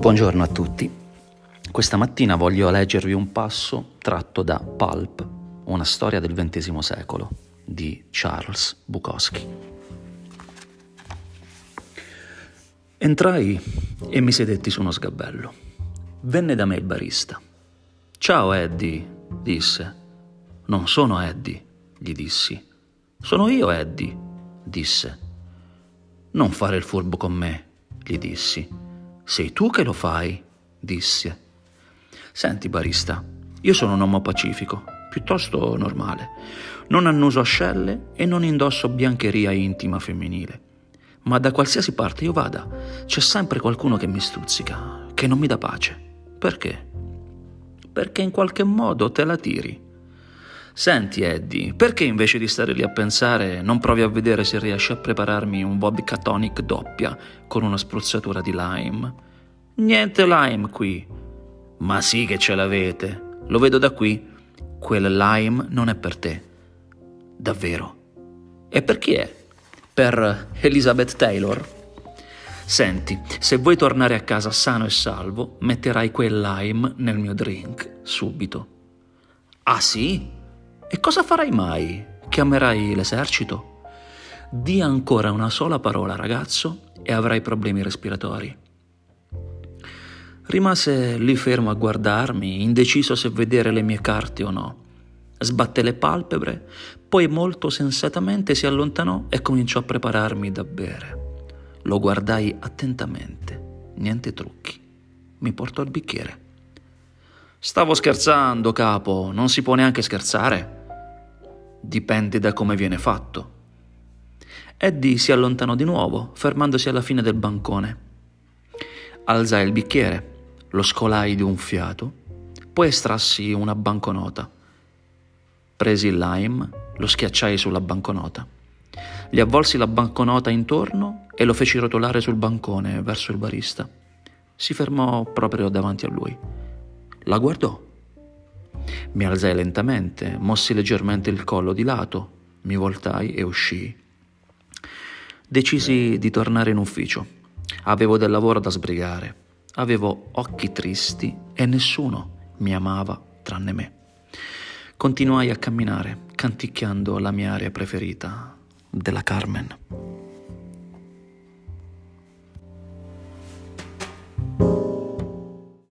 Buongiorno a tutti. Questa mattina voglio leggervi un passo tratto da Pulp, una storia del XX secolo di Charles Bukowski. Entrai e mi sedetti su uno sgabello. Venne da me il barista. Ciao Eddie, disse. Non sono Eddie, gli dissi. Sono io Eddie, disse. Non fare il furbo con me, gli dissi. Sei tu che lo fai, disse. Senti, barista, io sono un uomo pacifico, piuttosto normale. Non annuso ascelle e non indosso biancheria intima femminile. Ma da qualsiasi parte io vada, c'è sempre qualcuno che mi stuzzica, che non mi dà pace. Perché? Perché in qualche modo te la tiri. Senti, Eddie, perché invece di stare lì a pensare non provi a vedere se riesci a prepararmi un vodka tonic doppia con una spruzzatura di lime? Niente lime qui. Ma sì che ce l'avete. Lo vedo da qui. Quel lime non è per te. Davvero. E per chi è? Per Elizabeth Taylor? Senti, se vuoi tornare a casa sano e salvo, metterai quel lime nel mio drink, subito. Ah sì? E cosa farai mai? Chiamerai l'esercito? Di ancora una sola parola, ragazzo, e avrai problemi respiratori. Rimase lì fermo a guardarmi, indeciso se vedere le mie carte o no. Sbatte le palpebre, poi molto sensatamente si allontanò e cominciò a prepararmi da bere. Lo guardai attentamente, niente trucchi. Mi portò il bicchiere. Stavo scherzando, capo, non si può neanche scherzare dipende da come viene fatto. Eddie si allontanò di nuovo, fermandosi alla fine del bancone. Alzai il bicchiere, lo scolai di un fiato, poi estrassi una banconota. Presi il lime, lo schiacciai sulla banconota. Gli avvolsi la banconota intorno e lo feci rotolare sul bancone verso il barista. Si fermò proprio davanti a lui. La guardò mi alzai lentamente, mossi leggermente il collo di lato, mi voltai e uscii. Decisi di tornare in ufficio. Avevo del lavoro da sbrigare. Avevo occhi tristi e nessuno mi amava tranne me. Continuai a camminare, canticchiando la mia aria preferita, della Carmen.